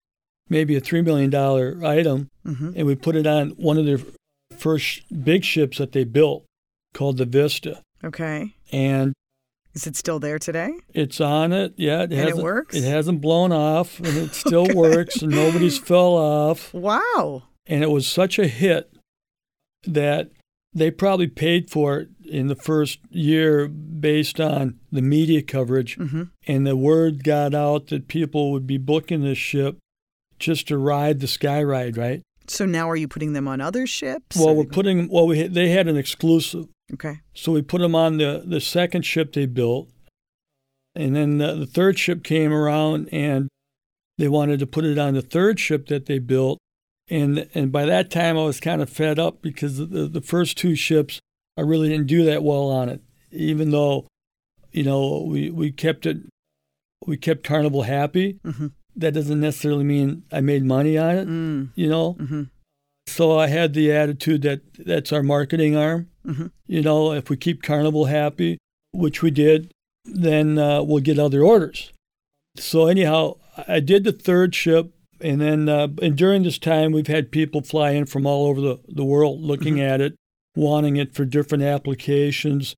maybe a three million dollar item, hmm and we put it on one of their first big ships that they built, called the Vista, Okay. and Is it still there today? it's on it. Yeah, it it hasn't. works? It hasn't blown off, and it still Okay. works, and nobody's fell off. Wow. And it was such a hit that they probably paid for it in the first year based on the media coverage, hmm and the word got out that people would be booking this ship just to ride the sky ride, right? So now, are you putting them on other ships? Well, we're putting well, we they had an exclusive, Okay. so we put them on the the second ship they built, and then the, the third ship came around and they wanted to put it on the third ship that they built, and and by that time I was kind of fed up because the the first two ships I really didn't do that well on it, even though, you know, we we kept it, we kept Carnival happy. hmm That doesn't necessarily mean I made money on it, Mm. you know. hmm So I had the attitude that that's our marketing arm. Mhm. You know, if we keep Carnival happy, which we did, then uh, we'll get other orders. So anyhow, I did the third ship, and then uh, and during this time, we've had people fly in from all over the, the world looking at it, wanting it for different applications.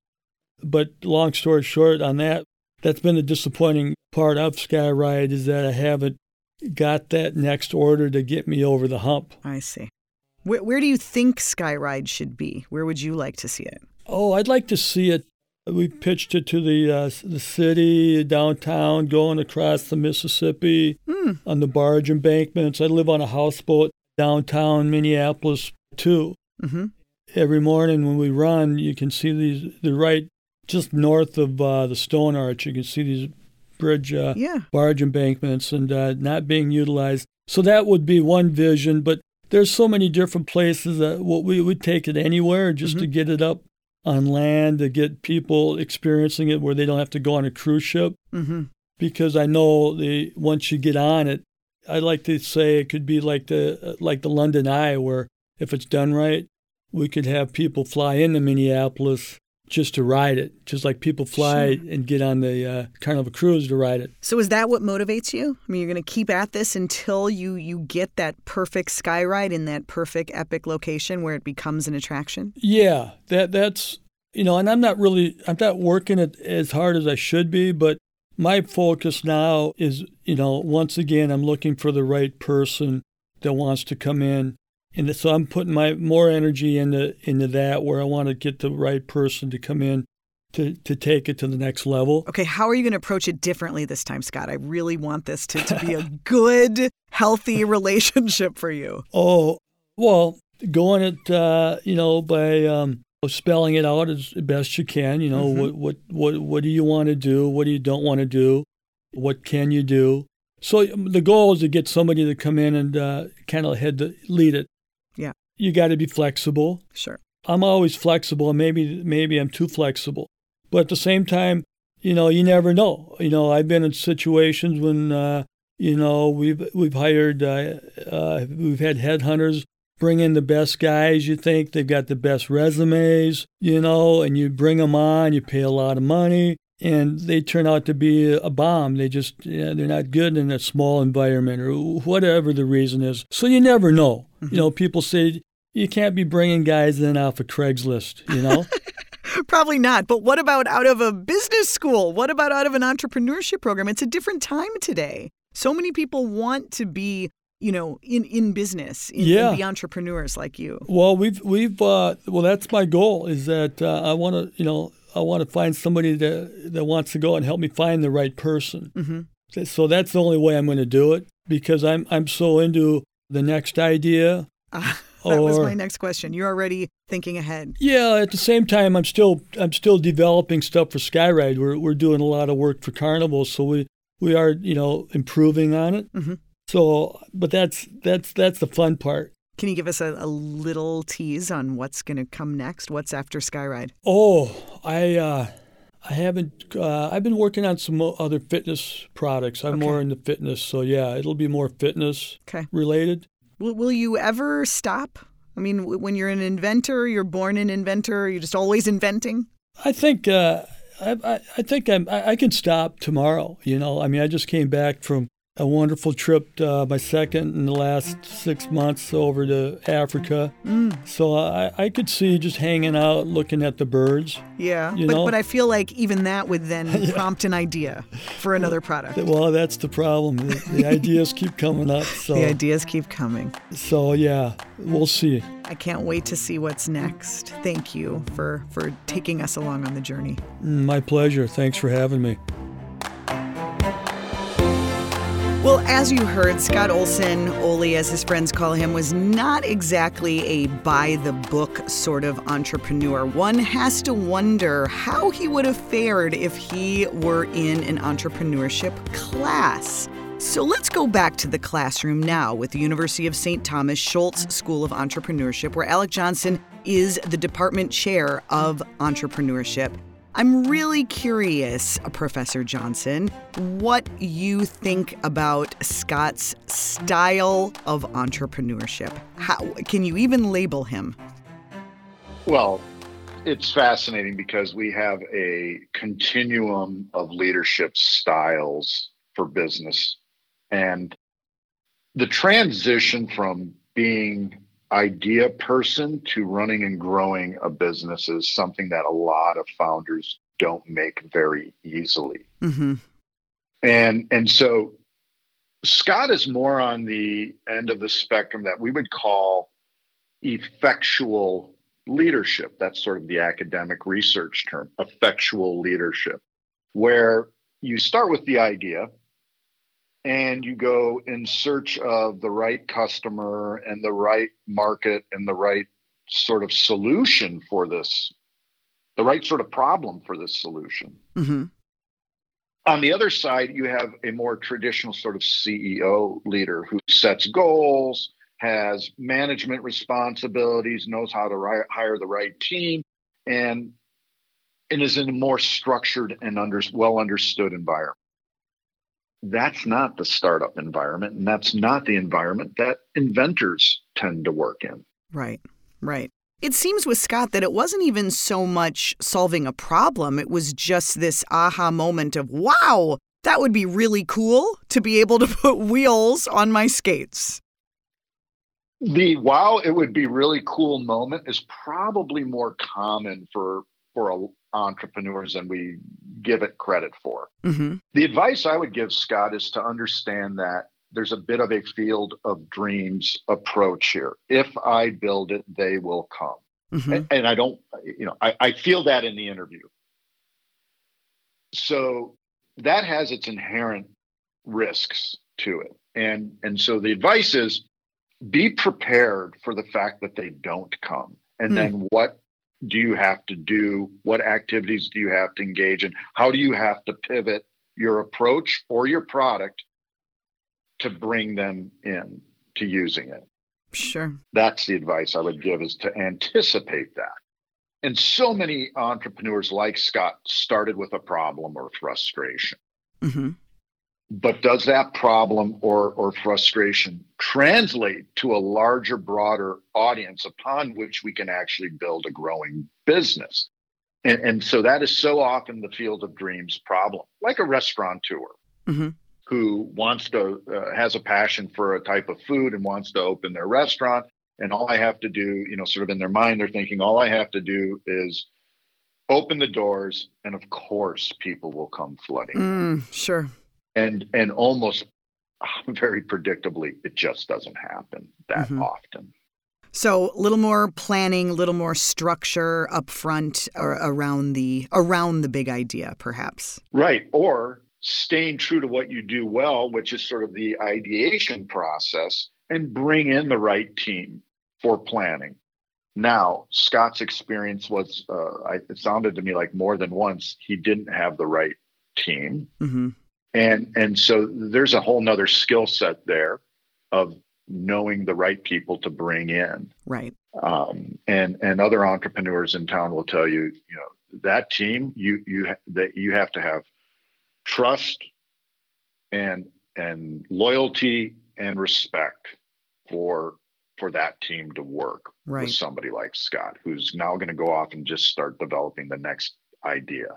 But long story short, on that, that's been the disappointing part of Skyride is that I haven't got that next order to get me over the hump. I see. Where, where do you think Skyride should be? Where would you like to see it? Oh, I'd like to see it we pitched it to the uh, the city downtown, going across the Mississippi Mm. on the barge embankments. I live on a houseboat downtown Minneapolis too. hmm Every morning when we run, you can see these. They're right just north of uh, the Stone Arch. You can see these bridge uh, Yeah. barge embankments and uh, not being utilized. So that would be one vision. But there's so many different places that what we would take it anywhere just to get it up on land to get people experiencing it where they don't have to go on a cruise ship. Hmm because I know the once you get on it, I like to say it could be like the like the London Eye, where if it's done right, we could have people fly into Minneapolis just to ride it, just like people fly Sure. and get on the uh, Carnival Cruise to ride it. So is that what motivates you? I mean, you're going to keep at this until you you get that perfect sky ride in that perfect epic location where it becomes an attraction. Yeah, that that's you know, and I'm not really I'm not working it as hard as I should be, but my focus now is, you know, once again I'm looking for the right person that wants to come in. And so I'm putting my more energy into into that where I want to get the right person to come in to, to take it to the next level. Okay, how are you going to approach it differently this time, Scott? I really want this to, to be a good, healthy relationship for you. Oh, well, going it, uh, you know, by um, spelling it out as best you can. You know, Mhm. what, what, what, what do you want to do? What do you don't want to do? What can you do? So um, the goal is to get somebody to come in and uh, kind of head to lead it. You got to be flexible. Sure. I'm always flexible, and maybe maybe I'm too flexible. But at the same time, you know, you never know. You know, I've been in situations when uh, you know we've we've hired uh, uh, we've had headhunters bring in the best guys. You think they've got the best resumes, you know, and you bring them on. You pay a lot of money, and they turn out to be a bomb. They just yeah, they're not good in a small environment or whatever the reason is. So you never know. You know, people say you can't be bringing guys in off of Craigslist, you know? Probably not. But what about out of a business school? What about out of an entrepreneurship program? It's a different time today. So many people want to be, you know, in, in business, in, Yeah. and be entrepreneurs like you. well, we've we've uh, well, that's my goal is that uh, I want to, you know, I want to find somebody that that wants to go and help me find the right person. hmm So that's the only way I'm going to do it because I'm I'm so into the next idea. That was my next question. You're already thinking ahead. Yeah, at the same time, I'm still I'm still developing stuff for Skyride. We're we're doing a lot of work for Carnival, so we we are you know improving on it. Mhm. So, but that's that's that's the fun part. Can you give us a, a little tease on what's going to come next? What's after Skyride? Oh, I uh, I haven't. Uh, I've been working on some other fitness products. I'm Okay. more into fitness, so yeah, it'll be more fitness Okay. related. Will, will you ever stop? I mean, when you're an inventor, you're born an inventor, you're just always inventing? I think uh, I, I, I think I'm, I, I can stop tomorrow. You know, I mean, I just came back from a wonderful trip, uh, my second in the last six months over to Africa. Mm, So I, I could see just hanging out, looking at the birds. yeah. But, know? but I feel like even that would then prompt an idea for another product. Well, that's the problem. The, the ideas keep coming up. So, The ideas keep coming. so yeah, we'll see. I can't wait to see what's next. Thank you for, for taking us along on the journey. Mm, My pleasure. Thanks for having me. Well, as you heard, Scott Olson, Oli as his friends call him, was not exactly a by the book sort of entrepreneur. One has to wonder how he would have fared if he were in an entrepreneurship class. So let's go back to the classroom now with the University of St. Thomas Schulze School of Entrepreneurship, where Alec Johnson is the department chair of entrepreneurship. I'm really curious, Professor Johnson, what you think about Scott's style of entrepreneurship. How can you even label him? Well, it's fascinating because we have a continuum of leadership styles for business. And the transition from being idea person to running and growing a business is something that a lot of founders don't make very easily. Mm-hmm. And and so Scott is more on the end of the spectrum that we would call effectual leadership. That's sort of the academic research term, effectual leadership, where you start with the idea and you go in search of the right customer and the right market and the right sort of solution for this, the right sort of problem for this solution. Mm-hmm. On the other side, you have a more traditional sort of CEO leader who sets goals, has management responsibilities, knows how to ri- hire the right team, and and is in a more structured and under, well understood environment. That's not the startup environment, and that's not the environment that inventors tend to work in. Right, right. It seems with Scott that it wasn't even so much solving a problem, it was just this aha moment of, wow, that would be really cool to be able to put wheels on my skates. The wow, it would be really cool moment is probably more common for for entrepreneurs than we give it credit for. Mm-hmm. The advice I would give Scott is to understand that there's a bit of a field of dreams approach here. If I build it, they will come. Mm-hmm. And, and, I don't, you know, I, I feel that in the interview. So that has its inherent risks to it. And and so the advice is be prepared for the fact that they don't come. And mm. then what do you have to do? What activities do you have to engage in? How do you have to pivot your approach or your product to bring them in to using it? Sure. That's the advice I would give is to anticipate that. And so many entrepreneurs like Scott started with a problem or frustration. Mm-hmm but does that problem or, or frustration translate to a larger, broader audience upon which we can actually build a growing business? And, and so that is so often the field of dreams problem, like a restaurateur mm-hmm. who wants to, uh, has a passion for a type of food and wants to open their restaurant. And all I have to do, you know, sort of in their mind, they're thinking, all I have to do is open the doors, and of course, people will come flooding. Mm, sure and and almost very predictably it just doesn't happen that mm-hmm. often. So a little more planning a little more structure up front or around the around the big idea perhaps. Right. Or staying true to what you do well which is sort of the ideation process and bring in the right team for planning. Now scott's experience was uh, it sounded to me like more than once he didn't have the right team. Mm-hmm and and so there's a whole nother skill set there of knowing the right people to bring in. Right. Um, and and other entrepreneurs in town will tell you you know that team you you that you have to have trust and and loyalty and respect for for that team to work right. with somebody like Scott who's now going to go off and just start developing the next idea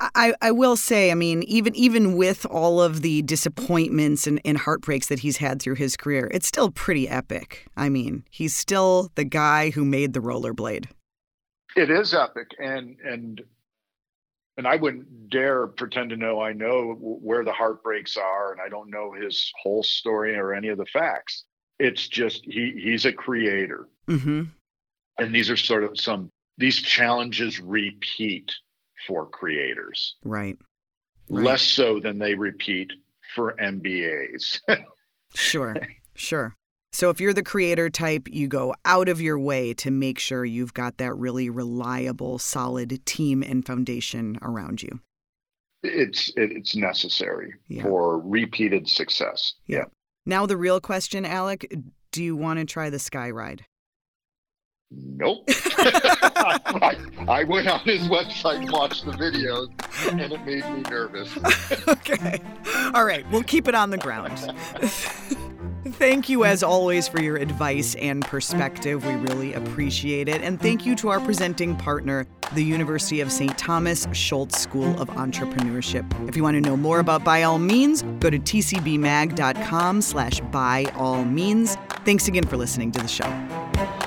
I, I will say, I mean, even even with all of the disappointments and, and heartbreaks that he's had through his career, it's still pretty epic. I mean, he's still the guy who made the rollerblade. It is epic, and and and I wouldn't dare pretend to know I know where the heartbreaks are, and I don't know his whole story or any of the facts. It's just he he's a creator, mm-hmm. and these are sort of some these challenges repeat for creators. Right. right. Less so than they repeat for MBAs. sure. Sure. So if you're the creator type, you go out of your way to make sure you've got that really reliable, solid team and foundation around you. It's it's necessary yeah. for repeated success. Yeah. yeah. Now the real question, Alec, do you want to try the sky ride? Nope. I, I, went on his website and watched the videos, and it made me nervous. okay. All right. We'll keep it on the ground. Thank you, as always, for your advice and perspective. We really appreciate it. And thank you to our presenting partner, the University of St. Thomas Schulze School of Entrepreneurship. If you want to know more about By All Means, go to tcbmag.com slash by all means. Thanks again for listening to the show.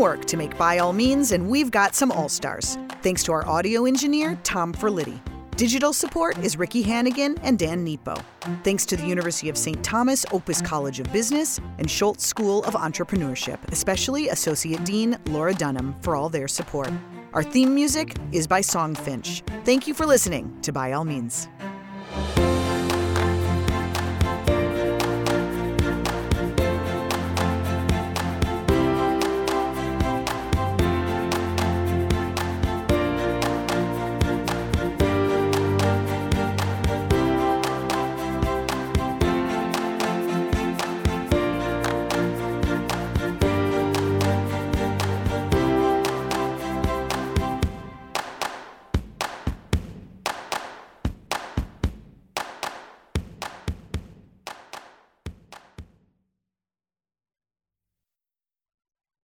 Work to make By All Means, and we've got some all stars. Thanks to our audio engineer, Tom Ferlitti. Digital support is Ricky Hannigan and Dan Nepo. Thanks to the University of St. Thomas Opus College of Business and Schulze School of Entrepreneurship, especially Associate Dean Laura Dunham, for all their support. Our theme music is by Songfinch. Thank you for listening to By All Means.